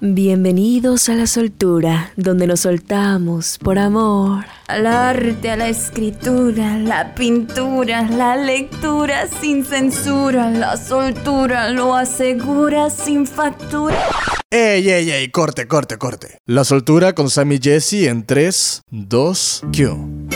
Bienvenidos a la soltura, donde nos soltamos por amor. Al arte, a la escritura, la pintura, la lectura sin censura, la soltura lo asegura sin factura. ¡Ey, ey, ey! Corte, corte, corte. La soltura con Sammy Jesse en 3, 2, Q.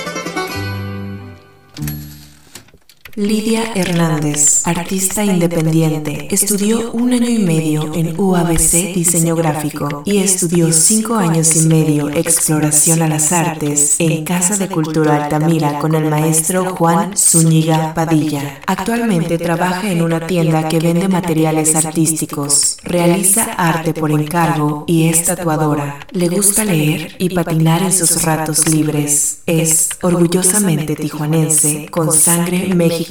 Lidia Hernández, artista independiente, estudió un año y medio en UABC Diseño Gráfico y estudió cinco años y medio Exploración a las Artes en Casa de Cultura Altamira con el maestro Juan Zúñiga Padilla. Actualmente trabaja en una tienda que vende materiales artísticos, realiza arte por encargo y es tatuadora. Le gusta leer y patinar en sus ratos libres. Es orgullosamente tijuanense con sangre mexicana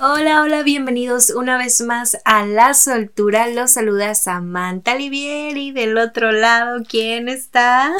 Hola, hola, bienvenidos una vez más a La Soltura. Los saluda Samantha Livieri. Del otro lado, ¿quién está?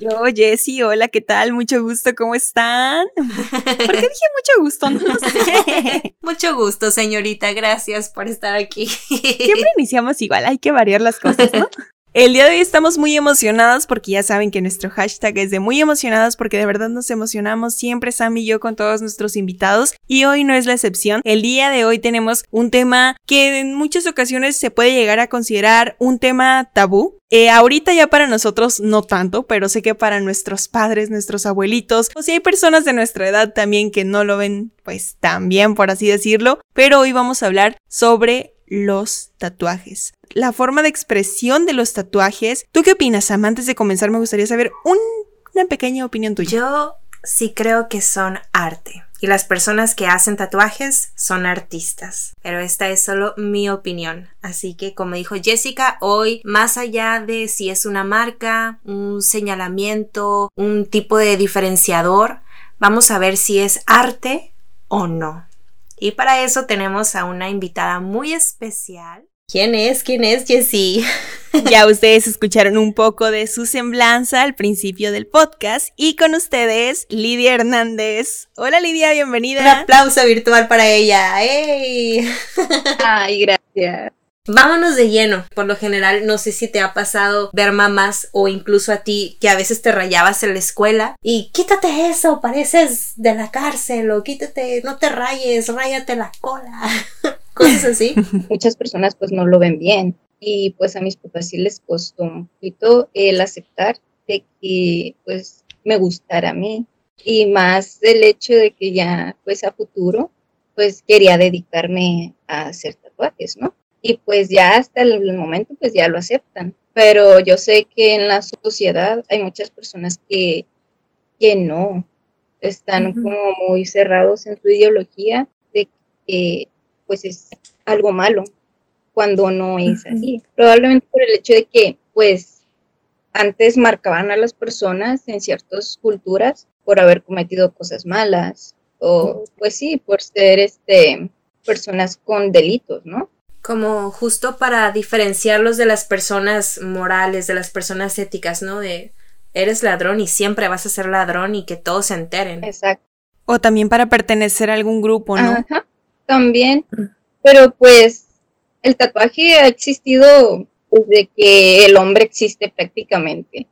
Yo, Jessie. Hola, ¿qué tal? Mucho gusto, ¿cómo están? ¿Por qué dije mucho gusto? No sé. Mucho gusto, señorita. Gracias por estar aquí. Siempre iniciamos igual, hay que variar las cosas, ¿no? El día de hoy estamos muy emocionados porque ya saben que nuestro hashtag es de muy emocionados porque de verdad nos emocionamos siempre Sam y yo con todos nuestros invitados y hoy no es la excepción. El día de hoy tenemos un tema que en muchas ocasiones se puede llegar a considerar un tema tabú. Eh, ahorita ya para nosotros no tanto, pero sé que para nuestros padres, nuestros abuelitos, o si hay personas de nuestra edad también que no lo ven pues tan bien por así decirlo, pero hoy vamos a hablar sobre los tatuajes. La forma de expresión de los tatuajes. ¿Tú qué opinas, Sam? Antes de comenzar me gustaría saber una pequeña opinión tuya. Yo sí creo que son arte. Y las personas que hacen tatuajes son artistas. Pero esta es solo mi opinión. Así que como dijo Jessica, hoy más allá de si es una marca, un señalamiento, un tipo de diferenciador, vamos a ver si es arte o no. Y para eso tenemos a una invitada muy especial. ¿Quién es? ¿Quién es Jessie? Ya ustedes escucharon un poco de su semblanza al principio del podcast y con ustedes Lidia Hernández. Hola Lidia, bienvenida. Un aplauso virtual para ella. ¡Ey! Ay, gracias. Vámonos de lleno. Por lo general, no sé si te ha pasado ver mamás o incluso a ti que a veces te rayabas en la escuela y quítate eso, pareces de la cárcel o quítate, no te rayes, ráyate la cola. Cosas así. Muchas personas pues no lo ven bien y pues a mis papás sí les costó un poquito el aceptar de que pues me gustara a mí y más el hecho de que ya pues a futuro pues quería dedicarme a hacer tatuajes, ¿no? Y pues ya hasta el momento pues ya lo aceptan. Pero yo sé que en la sociedad hay muchas personas que, que no, están como muy cerrados en su ideología de que pues es algo malo cuando no es así. Probablemente por el hecho de que pues antes marcaban a las personas en ciertas culturas por haber cometido cosas malas o pues sí, por ser este personas con delitos, ¿no? Como justo para diferenciarlos de las personas morales, de las personas éticas, ¿no? De eres ladrón y siempre vas a ser ladrón y que todos se enteren. Exacto. O también para pertenecer a algún grupo, ¿no? Ajá, también. Pero pues el tatuaje ha existido desde que el hombre existe prácticamente,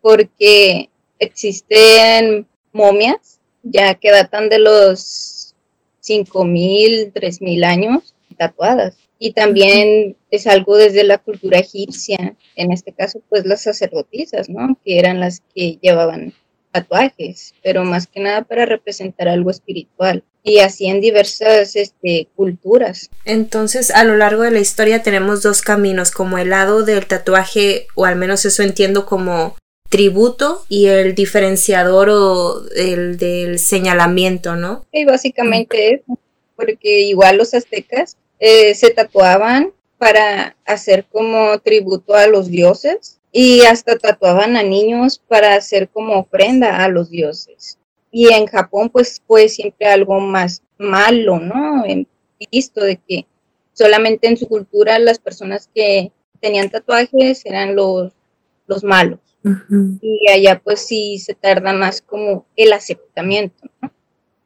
porque existen momias ya que datan de los 5.000, 3.000 años tatuadas y también es algo desde la cultura egipcia, en este caso pues las sacerdotisas, ¿no? Que eran las que llevaban tatuajes, pero más que nada para representar algo espiritual y así en diversas este, culturas. Entonces, a lo largo de la historia tenemos dos caminos, como el lado del tatuaje, o al menos eso entiendo como tributo, y el diferenciador o el del señalamiento, ¿no? Y básicamente eso, porque igual los aztecas eh, se tatuaban para hacer como tributo a los dioses y hasta tatuaban a niños para hacer como ofrenda a los dioses. Y en Japón pues fue siempre algo más malo, ¿no? Visto de que solamente en su cultura las personas que tenían tatuajes eran los, los malos. Y allá pues sí se tarda más como el aceptamiento, ¿no?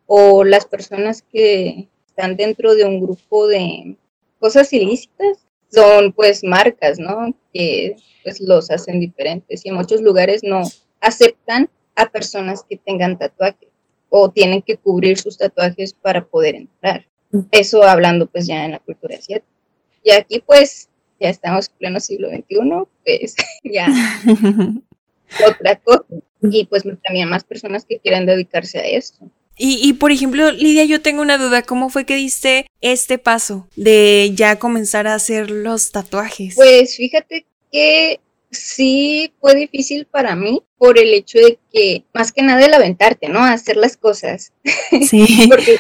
O las personas que están dentro de un grupo de cosas ilícitas, son pues marcas, ¿no? Que pues los hacen diferentes y en muchos lugares no aceptan a personas que tengan tatuajes o tienen que cubrir sus tatuajes para poder entrar. Eso hablando pues ya en la cultura asiática. Y aquí pues ya estamos en pleno siglo XXI, pues ya otra cosa. Y pues también más personas que quieran dedicarse a esto. Y, y, por ejemplo, Lidia, yo tengo una duda, ¿cómo fue que diste este paso de ya comenzar a hacer los tatuajes? Pues fíjate que sí fue difícil para mí por el hecho de que, más que nada el aventarte, ¿no? hacer las cosas. Sí. Porque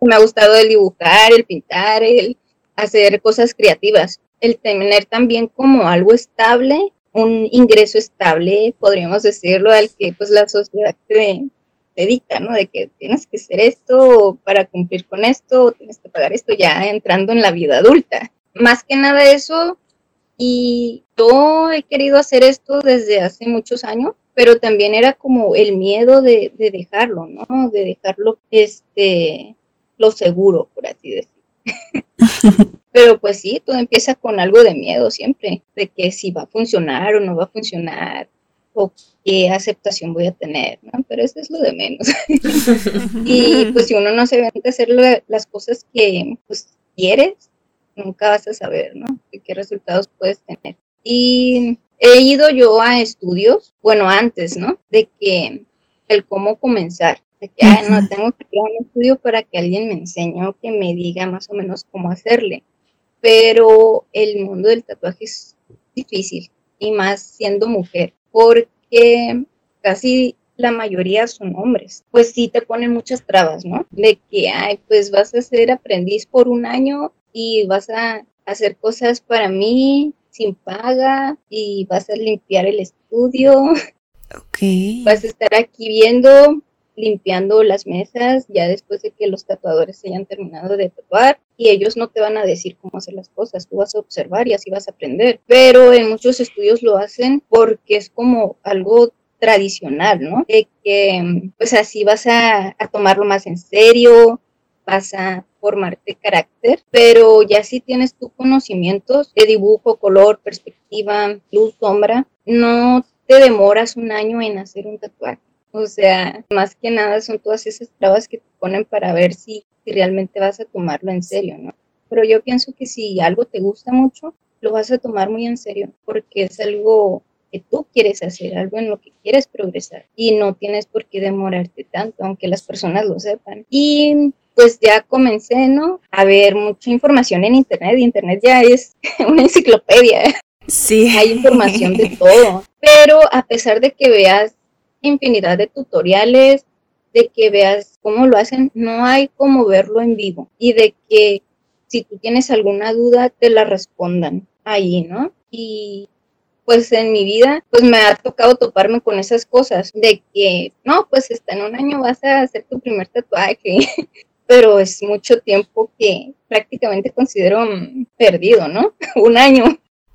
me ha gustado el dibujar, el pintar, el hacer cosas creativas. El tener también como algo estable, un ingreso estable, podríamos decirlo, al que pues la sociedad te, dedica, ¿no? De que tienes que hacer esto para cumplir con esto, tienes que pagar esto ya entrando en la vida adulta. Más que nada eso, y yo he querido hacer esto desde hace muchos años, pero también era como el miedo de, de dejarlo, ¿no? De dejarlo, este, lo seguro, por así decirlo. Pero pues sí, todo empieza con algo de miedo siempre, de que si va a funcionar o no va a funcionar, o qué aceptación voy a tener, ¿no? Pero eso es lo de menos. y pues si uno no se ve a hacer las cosas que pues quieres, nunca vas a saber, ¿no? qué resultados puedes tener. Y he ido yo a estudios, bueno, antes, ¿no? De que el cómo comenzar, de que, no, tengo que ir a un estudio para que alguien me enseñe o que me diga más o menos cómo hacerle. Pero el mundo del tatuaje es difícil, y más siendo mujer, porque casi la mayoría son hombres, pues sí te ponen muchas trabas, ¿no? De que, ay, pues vas a ser aprendiz por un año y vas a hacer cosas para mí sin paga y vas a limpiar el estudio. Ok. Vas a estar aquí viendo, limpiando las mesas ya después de que los tatuadores se hayan terminado de tatuar y ellos no te van a decir cómo hacer las cosas, tú vas a observar y así vas a aprender. Pero en muchos estudios lo hacen porque es como algo tradicional, ¿no? De que pues así vas a, a tomarlo más en serio, vas a formarte carácter, pero ya si tienes tus conocimientos de dibujo, color, perspectiva, luz, sombra, no te demoras un año en hacer un tatuaje. O sea, más que nada son todas esas trabas que te ponen para ver si, si realmente vas a tomarlo en serio, ¿no? Pero yo pienso que si algo te gusta mucho, lo vas a tomar muy en serio, porque es algo que tú quieres hacer, algo en lo que quieres progresar y no tienes por qué demorarte tanto, aunque las personas lo sepan. Y pues ya comencé, ¿no? A ver mucha información en Internet. Internet ya es una enciclopedia. Sí. Hay información de todo. Pero a pesar de que veas infinidad de tutoriales, de que veas cómo lo hacen, no hay como verlo en vivo. Y de que si tú tienes alguna duda, te la respondan ahí, ¿no? Y pues en mi vida, pues me ha tocado toparme con esas cosas, de que, no, pues hasta en un año vas a hacer tu primer tatuaje, pero es mucho tiempo que prácticamente considero mm, perdido, ¿no? Un año.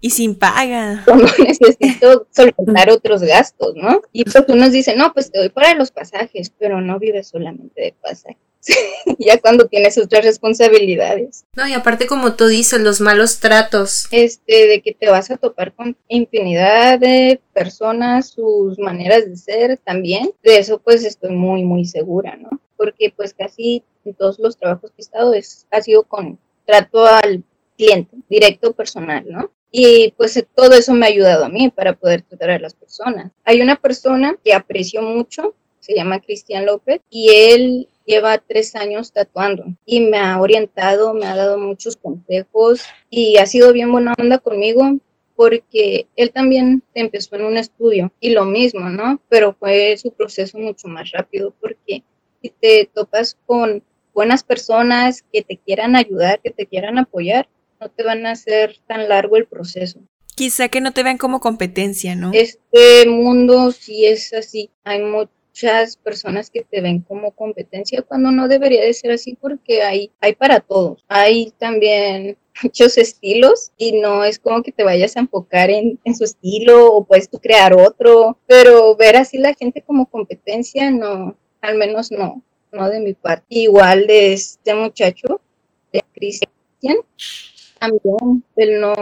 Y sin paga. Cuando necesito solventar otros gastos, ¿no? Y pues unos dicen, no, pues te doy para los pasajes, pero no vives solamente de pasajes. ya cuando tienes otras responsabilidades. No, y aparte como tú dices, los malos tratos. Este, de que te vas a topar con infinidad de personas, sus maneras de ser también. De eso pues estoy muy, muy segura, ¿no? Porque pues casi en todos los trabajos que he estado es, ha sido con trato al cliente, directo personal, ¿no? Y pues todo eso me ha ayudado a mí para poder tratar a las personas. Hay una persona que aprecio mucho, se llama Cristian López, y él lleva tres años tatuando y me ha orientado, me ha dado muchos consejos y ha sido bien buena onda conmigo porque él también empezó en un estudio y lo mismo, ¿no? Pero fue su proceso mucho más rápido porque si te topas con buenas personas que te quieran ayudar, que te quieran apoyar, no te van a hacer tan largo el proceso. Quizá que no te vean como competencia, ¿no? Este mundo sí es así. Hay muchas personas que te ven como competencia cuando no debería de ser así porque hay, hay para todos. Hay también muchos estilos y no es como que te vayas a enfocar en, en, su estilo o puedes tú crear otro, pero ver así la gente como competencia, no, al menos no, no de mi parte. Igual de este muchacho, de Cristian, También, él no,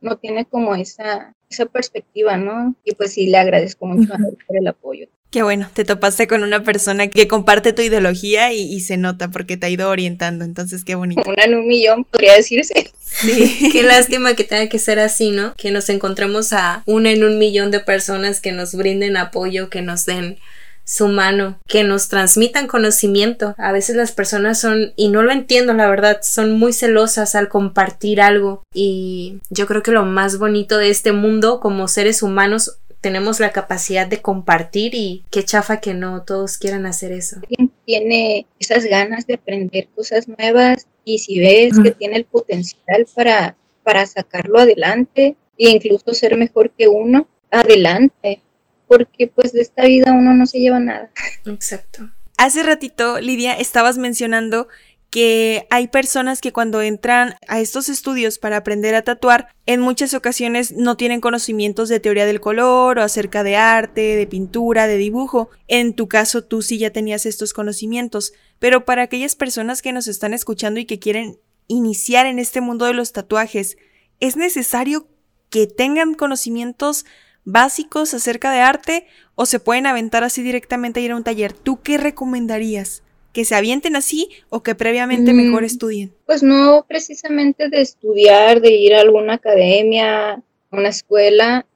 no tiene como esa, esa perspectiva, ¿no? Y pues sí, le agradezco mucho a él por el apoyo. Qué bueno, te topaste con una persona que comparte tu ideología y, se nota porque te ha ido orientando, entonces qué bonito. Una en un millón, podría decirse. Sí, qué lástima que tenga que ser así, ¿no? Que nos encontremos a una en un millón de personas que nos brinden apoyo, que nos den su mano, que nos transmitan conocimiento. A veces las personas son, y no lo entiendo la verdad, son muy celosas al compartir algo y yo creo que lo más bonito de este mundo como seres humanos tenemos la capacidad de compartir y qué chafa que no todos quieran hacer eso. Tiene esas ganas de aprender cosas nuevas y si ves que tiene el potencial para, para sacarlo adelante e incluso ser mejor que uno, adelante porque pues de esta vida uno no se lleva nada. Exacto. Hace ratito, Lidia, estabas mencionando que hay personas que cuando entran a estos estudios para aprender a tatuar, en muchas ocasiones no tienen conocimientos de teoría del color o acerca de arte, de pintura, de dibujo. En tu caso, tú sí ya tenías estos conocimientos, pero para aquellas personas que nos están escuchando y que quieren iniciar en este mundo de los tatuajes, ¿es necesario que tengan conocimientos básicos acerca de arte o se pueden aventar así directamente a ir a un taller. ¿Tú qué recomendarías? ¿Que se avienten así o que previamente mejor mm, estudien? Pues no precisamente de estudiar, de ir a alguna academia, una escuela,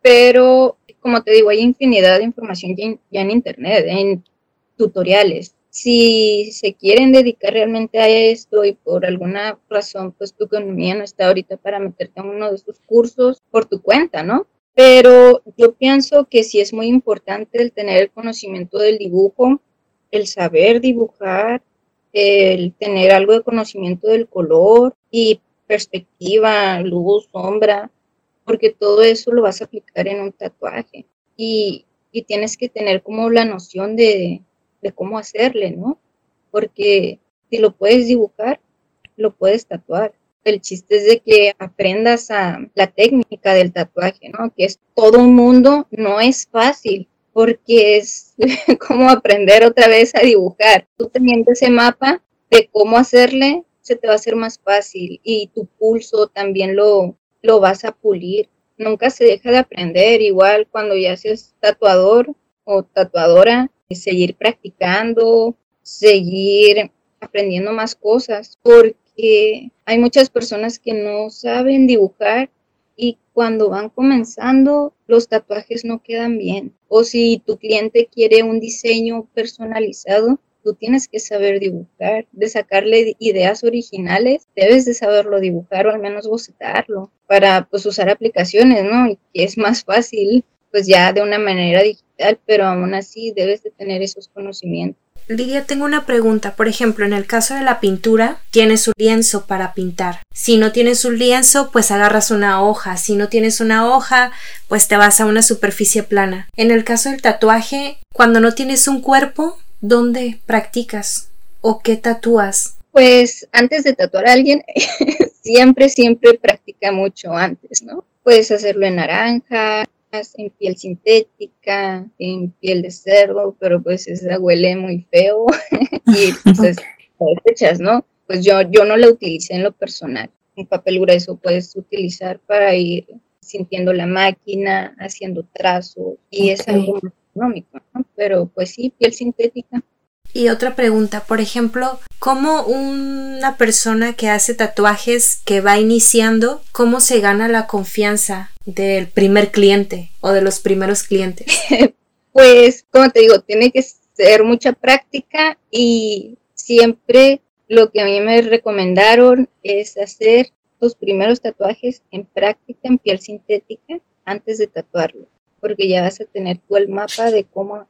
pero como te digo, hay infinidad de información ya en, internet, en tutoriales. Si se quieren dedicar realmente a esto y por alguna razón, pues tu economía no está ahorita para meterte en uno de estos cursos por tu cuenta, ¿no? Pero yo pienso que sí es muy importante el tener el conocimiento del dibujo, el saber dibujar, el tener algo de conocimiento del color y perspectiva, luz, sombra, porque todo eso lo vas a aplicar en un tatuaje. Y, tienes que tener como la noción de, de cómo hacerle, ¿no? Porque si lo puedes dibujar, lo puedes tatuar. El chiste es de que aprendas a la técnica del tatuaje, ¿no? Que es todo un mundo, no es fácil porque es como aprender otra vez a dibujar. Tú teniendo ese mapa de cómo hacerle, se te va a hacer más fácil y tu pulso también lo, lo vas a pulir. Nunca se deja de aprender, igual cuando ya seas tatuador o tatuadora, seguir practicando, seguir aprendiendo más cosas, porque que hay muchas personas que no saben dibujar y cuando van comenzando los tatuajes no quedan bien. O si tu cliente quiere un diseño personalizado, tú tienes que saber dibujar, de sacarle ideas originales, debes de saberlo dibujar o al menos bocetarlo para pues usar aplicaciones, ¿no? Y que es más fácil pues ya de una manera digital, pero aún así debes de tener esos conocimientos. Lidia, tengo una pregunta. Por ejemplo, en el caso de la pintura, tienes un lienzo para pintar. Si no tienes un lienzo, pues agarras una hoja. Si no tienes una hoja, pues te vas a una superficie plana. En el caso del tatuaje, cuando no tienes un cuerpo, ¿dónde practicas? ¿O qué tatúas? Pues antes de tatuar a alguien, siempre, siempre practica mucho antes, ¿no? Puedes hacerlo en naranja, en piel sintética, en piel de cerdo, pero pues esa huele muy feo y pues hechas, ¿no? Pues yo, yo no la utilicé en lo personal. Un papel grueso puedes utilizar para ir sintiendo la máquina, haciendo trazos y es algo más económico, ¿no? Pero pues sí, piel sintética. Y otra pregunta, por ejemplo, ¿cómo una persona que hace tatuajes que va iniciando, cómo se gana la confianza del primer cliente o de los primeros clientes? pues, como te digo, tiene que ser mucha práctica y siempre lo que a mí me recomendaron es hacer los primeros tatuajes en práctica en piel sintética antes de tatuarlo, porque ya vas a tener tú el mapa de cómo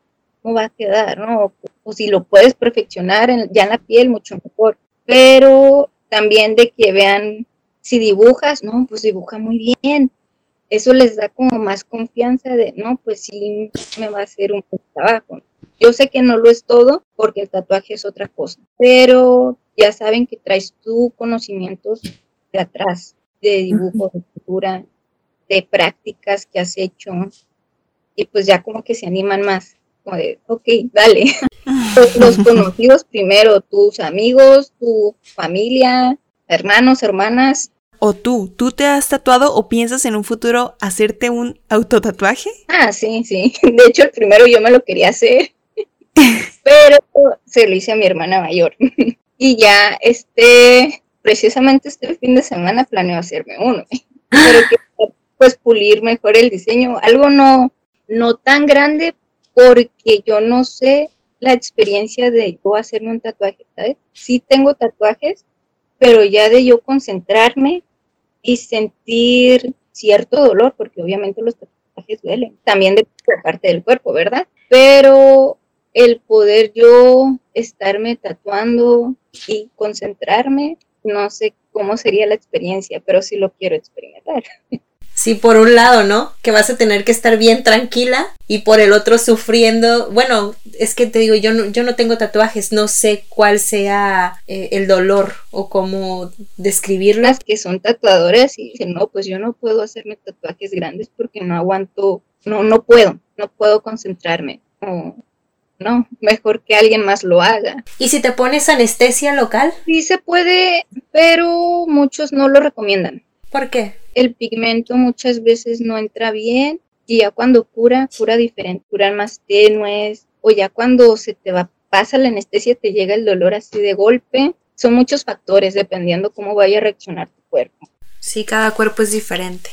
va a quedar, ¿no? O, si lo puedes perfeccionar ya en la piel, mucho mejor. Pero también de que vean, si dibujas, no, pues dibuja muy bien. Eso les da como más confianza de, no, pues sí, me va a hacer un trabajo. Yo sé que no lo es todo porque el tatuaje es otra cosa, pero ya saben que traes tu conocimientos de atrás, de dibujo, de pintura, de prácticas que has hecho y pues ya como que se animan más de, ok, dale. Los, conocidos primero, tus amigos, tu familia, hermanos, hermanas, O tú, ¿tú te has tatuado o piensas en un futuro hacerte un autotatuaje? Ah, sí, sí. De hecho, el primero yo me lo quería hacer, pero se lo hice a mi hermana mayor. y ya, este, precisamente este fin de semana planeo hacerme uno. Pero que, pues, pulir mejor el diseño. Algo no, no tan grande porque yo no sé la experiencia de yo hacerme un tatuaje, ¿sabes? Sí tengo tatuajes, pero ya de yo concentrarme y sentir cierto dolor, porque obviamente los tatuajes duelen, también de parte del cuerpo, ¿verdad? Pero el poder yo estarme tatuando y concentrarme, no sé cómo sería la experiencia, pero sí lo quiero experimentar. Sí, por un lado, ¿no? Que vas a tener que estar bien tranquila y por el otro sufriendo. Bueno, es que te digo, yo no, yo no tengo tatuajes, no sé cuál sea eh, el dolor o cómo describirlo. Las que son tatuadoras y dicen, no, pues yo no puedo hacerme tatuajes grandes porque no aguanto, no, no puedo, no puedo concentrarme. no, mejor que alguien más lo haga. ¿Y si te pones anestesia local? Sí se puede, pero muchos no lo recomiendan. ¿Por qué? El pigmento muchas veces no entra bien y ya cuando cura, cura diferente, curan más tenues o ya cuando se te va, pasa la anestesia, te llega el dolor así de golpe. Son muchos factores dependiendo cómo vaya a reaccionar tu cuerpo. Sí, cada cuerpo es diferente.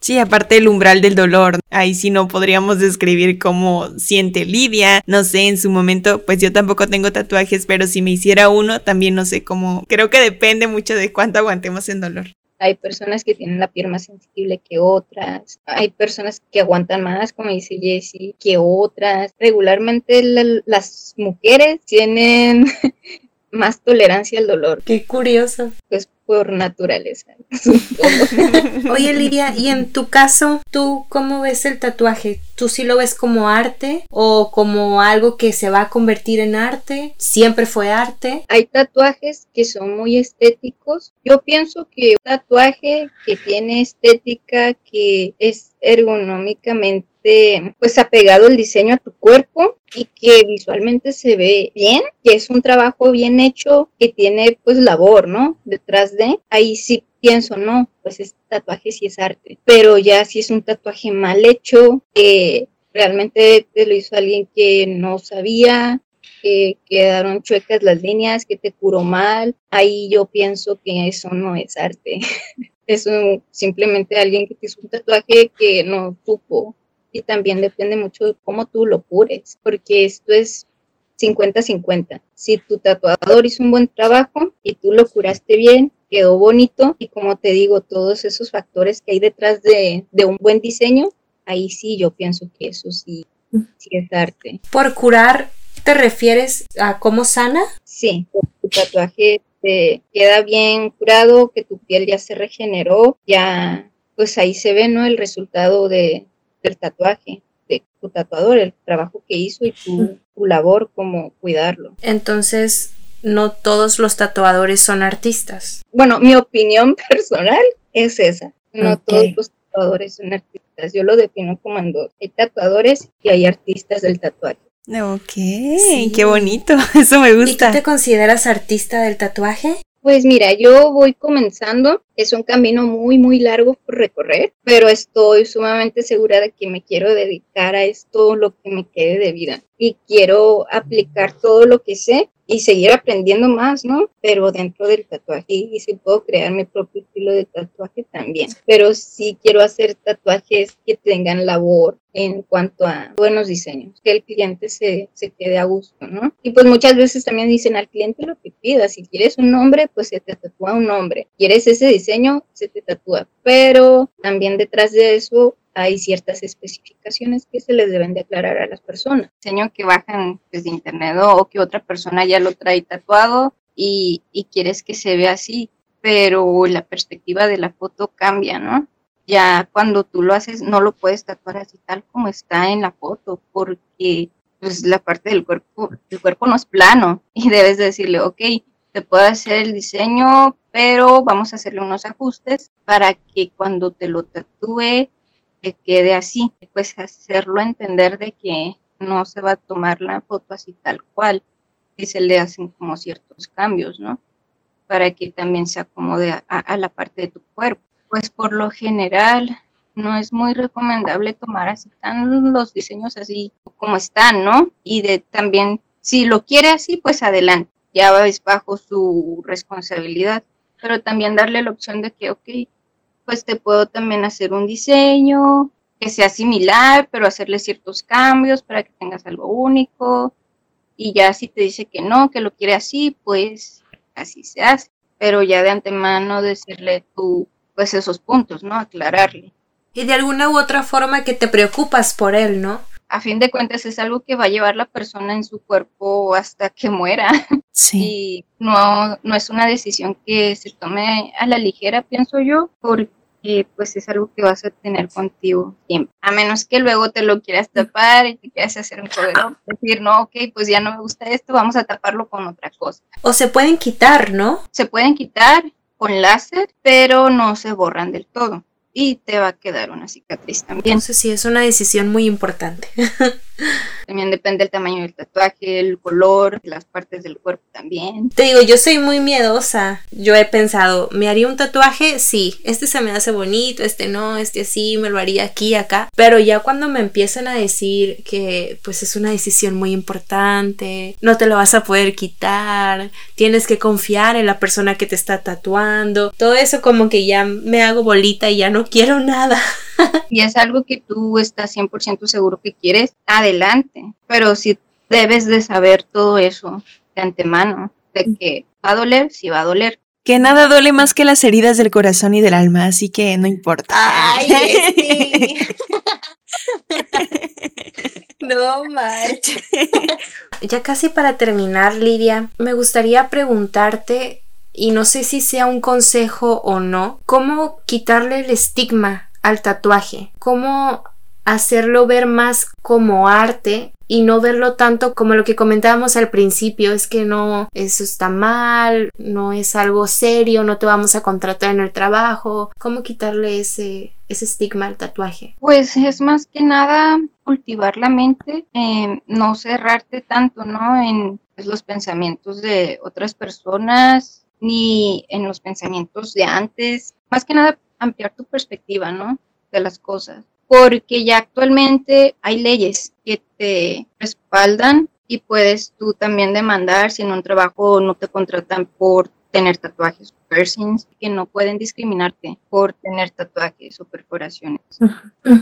Sí, aparte el umbral del dolor, ahí sí no podríamos describir cómo siente Lidia. No sé, en su momento, pues yo tampoco tengo tatuajes, pero si me hiciera uno, también no sé cómo. Creo que depende mucho de cuánto aguantemos en dolor. Hay personas que tienen la piel más sensible que otras. Hay personas que aguantan más, como dice Jessie, que otras. Regularmente las mujeres tienen más tolerancia al dolor. Qué curioso. Pues por naturaleza. Oye Lidia, y en tu caso, ¿tú cómo ves el tatuaje? ¿Tú sí lo ves como arte o como algo que se va a convertir en arte? ¿Siempre fue arte? Hay tatuajes que son muy estéticos. Yo pienso que un tatuaje que tiene estética, que es ergonómicamente pues apegado el diseño a tu cuerpo y que visualmente se ve bien, que es un trabajo bien hecho, que tiene pues labor, ¿no? Detrás de, ahí sí pienso, no, pues este tatuaje sí es arte, pero ya si es un tatuaje mal hecho, que realmente te lo hizo alguien que no sabía, que quedaron chuecas las líneas, que te curó mal, ahí yo pienso que eso no es arte. es simplemente alguien que te hizo un tatuaje que no supo y también depende mucho de cómo tú lo cures, porque esto es 50-50. Si tu tatuador hizo un buen trabajo y tú lo curaste bien, quedó bonito y como te digo, todos esos factores que hay detrás de, un buen diseño, ahí sí yo pienso que eso sí, sí es arte. Por curar, ¿te refieres a cómo sana? Sí, tu tatuaje te queda bien curado, que tu piel ya se regeneró, ya pues ahí se ve, ¿no? El resultado de, del tatuaje, de tu tatuador, el trabajo que hizo y tu, labor como cuidarlo. Entonces, no todos los tatuadores son artistas. Bueno, mi opinión personal es esa. No todos los tatuadores son artistas. Yo lo defino como en dos. Hay tatuadores y hay artistas del tatuaje. Ok, qué bonito. Eso me gusta. ¿Y tú te consideras artista del tatuaje? Pues mira, yo voy comenzando, es un camino muy, muy largo por recorrer, pero estoy sumamente segura de que me quiero dedicar a esto lo que me quede de vida y quiero aplicar todo lo que sé y seguir aprendiendo más, ¿no? Pero dentro del tatuaje y si puedo crear mi propio estilo de tatuaje también. Pero sí quiero hacer tatuajes que tengan labor en cuanto a buenos diseños, que el cliente se, se quede a gusto, ¿no? Y pues muchas veces también dicen al cliente lo que pida, si quieres un nombre, pues se te tatúa un nombre, quieres ese diseño, se te tatúa, pero también detrás de eso hay ciertas especificaciones que se les deben de aclarar a las personas. Diseño que bajan desde internet o que otra persona ya lo trae tatuado y, y quieres que se vea así, pero la perspectiva de la foto cambia, ¿no? Ya cuando tú lo haces no lo puedes tatuar así tal como está en la foto porque pues la parte del cuerpo, el cuerpo no es plano y debes decirle, ok, te puedo hacer el diseño, pero vamos a hacerle unos ajustes para que cuando te lo tatúe que quede así, pues hacerlo entender de que no se va a tomar la foto así tal cual, y se le hacen como ciertos cambios, ¿no? para que también se acomode a, a la parte de tu cuerpo. Pues por lo general no es muy recomendable tomar así tan los diseños así como están, ¿no? Y de también, si lo quiere así, pues adelante, ya es bajo su responsabilidad, pero también darle la opción de que, ok, pues te puedo también hacer un diseño que sea similar, pero hacerle ciertos cambios para que tengas algo único. Y ya si te dice que no, que lo quiere así, pues así se hace. Pero ya de antemano decirle tú, pues esos puntos, ¿no? Aclararle. Y de alguna u otra forma que te preocupas por él, ¿no? A fin de cuentas es algo que va a llevar la persona en su cuerpo hasta que muera. Sí. Y no, no es una decisión que se tome a la ligera, pienso yo, porque pues es algo que vas a tener contigo siempre. A menos que luego te lo quieras tapar y te quieras hacer un poder, decir, no, ok, pues ya no me gusta esto, vamos a taparlo con otra cosa. O se pueden quitar, ¿no? Se pueden quitar con láser, pero no se borran del todo y te va a quedar una cicatriz también. Entonces sí, es una decisión muy importante. también depende del tamaño del tatuaje, el color, las partes del cuerpo también. Te digo, yo soy muy miedosa. Yo he pensado, ¿me haría un tatuaje? Sí, este se me hace bonito, este no, este sí, me lo haría aquí, acá. Pero ya cuando me empiezan a decir que pues es una decisión muy importante, no te lo vas a poder quitar, tienes que confiar en la persona que te está tatuando, todo eso como que ya me hago bolita y ya no quiero nada. y es algo que tú estás 100% seguro que quieres, adelante. Pero si debes de saber todo eso de antemano, de que va a doler, si va a doler. Que nada duele más que las heridas del corazón y del alma, así que no importa. Ay, sí. no manches. Ya casi para terminar, Lidia, me gustaría preguntarte y no sé si sea un consejo o no, cómo quitarle el estigma al tatuaje, cómo hacerlo ver más como arte y no verlo tanto como lo que comentábamos al principio, es que no, eso está mal, no es algo serio, no te vamos a contratar en el trabajo, cómo quitarle ese, ese estigma al tatuaje. Pues es más que nada cultivar la mente, eh, no cerrarte tanto, ¿no? En pues, los pensamientos de otras personas, ni en los pensamientos de antes. Más que nada, ampliar tu perspectiva, ¿no? De las cosas. Porque ya actualmente hay leyes que te respaldan y puedes tú también demandar si en un trabajo no te contratan por tener tatuajes o piercings, que no pueden discriminarte por tener tatuajes o perforaciones.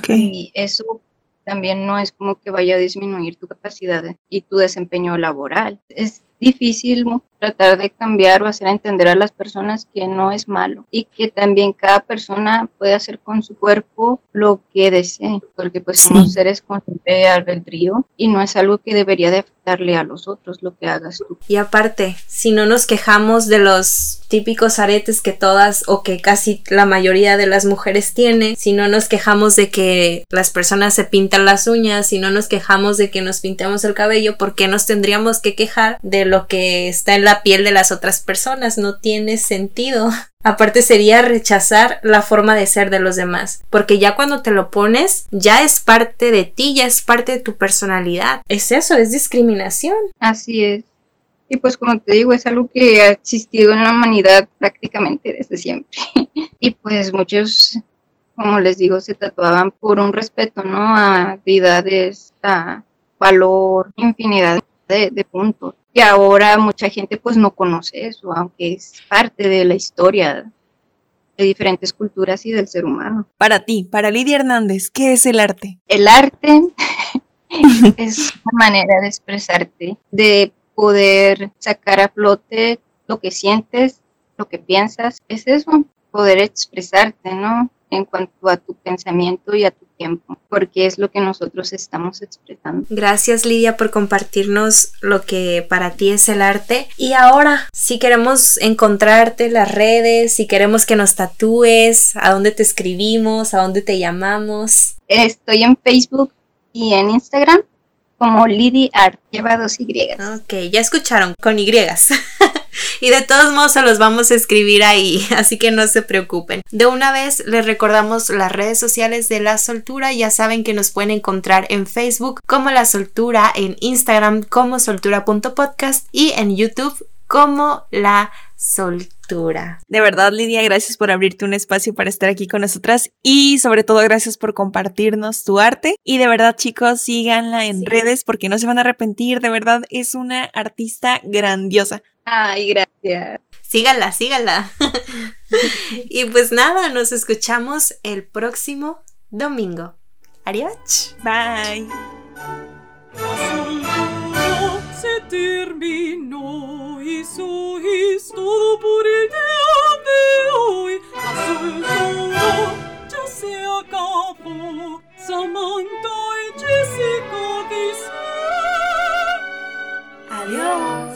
Y eso también no es como que vaya a disminuir tu capacidad y tu desempeño laboral. Es difícil tratar de cambiar o hacer entender a las personas que no es malo y que también cada persona puede hacer con su cuerpo lo que desee, porque pues somos seres con libre albedrío y no es algo que debería de afectarle a los otros lo que hagas tú. Y aparte, si no nos quejamos de los típicos aretes que todas o que casi la mayoría de las mujeres tiene, si no nos quejamos de que las personas se pintan las uñas, si no nos quejamos de que nos pintemos el cabello, ¿por qué nos tendríamos que quejar de lo que está en la piel de las otras personas, no tiene sentido. Aparte sería rechazar la forma de ser de los demás, porque ya cuando te lo pones, ya es parte de ti, ya es parte de tu personalidad. Es eso, es discriminación. Así es. Y pues como te digo, es algo que ha existido en la humanidad prácticamente desde siempre. y pues muchos, como les digo, se tatuaban por un respeto, ¿no? A deidades, a valor, infinidad de puntos y ahora mucha gente pues no conoce eso, aunque es parte de la historia de diferentes culturas y del ser humano. Para ti, para Lidia Hernández, ¿qué es el arte? El arte es una manera de expresarte, de poder sacar a flote lo que sientes, lo que piensas. Es eso, poder expresarte, ¿no? En cuanto a tu pensamiento y a tu tiempo, porque es lo que nosotros estamos expresando. Gracias Lidia por compartirnos lo que para ti es el arte. Y ahora, si queremos encontrarte las redes, si queremos que nos tatúes, a dónde te escribimos, a dónde te llamamos. Estoy en Facebook y en Instagram como Lidi Art, lleva dos Y. Ok, ya escucharon, con Y. y de todos modos se los vamos a escribir ahí, así que no se preocupen. De una vez les recordamos las redes sociales de La Soltura, ya saben que nos pueden encontrar en Facebook como La Soltura, en Instagram como soltura.podcast y en YouTube como La Soltura. De verdad, Lidia, gracias por abrirte un espacio para estar aquí con nosotras y sobre todo gracias por compartirnos tu arte. Y de verdad, chicos, síganla en redes porque no se van a arrepentir. De verdad, es una artista grandiosa. Ay, gracias. Síganla, síganla. y pues nada, nos escuchamos el próximo domingo. Adiós. Bye. se terminó y soy todo por el día de hoy. Azul todo ya se acabó. Samantha y Jessica dicen adiós.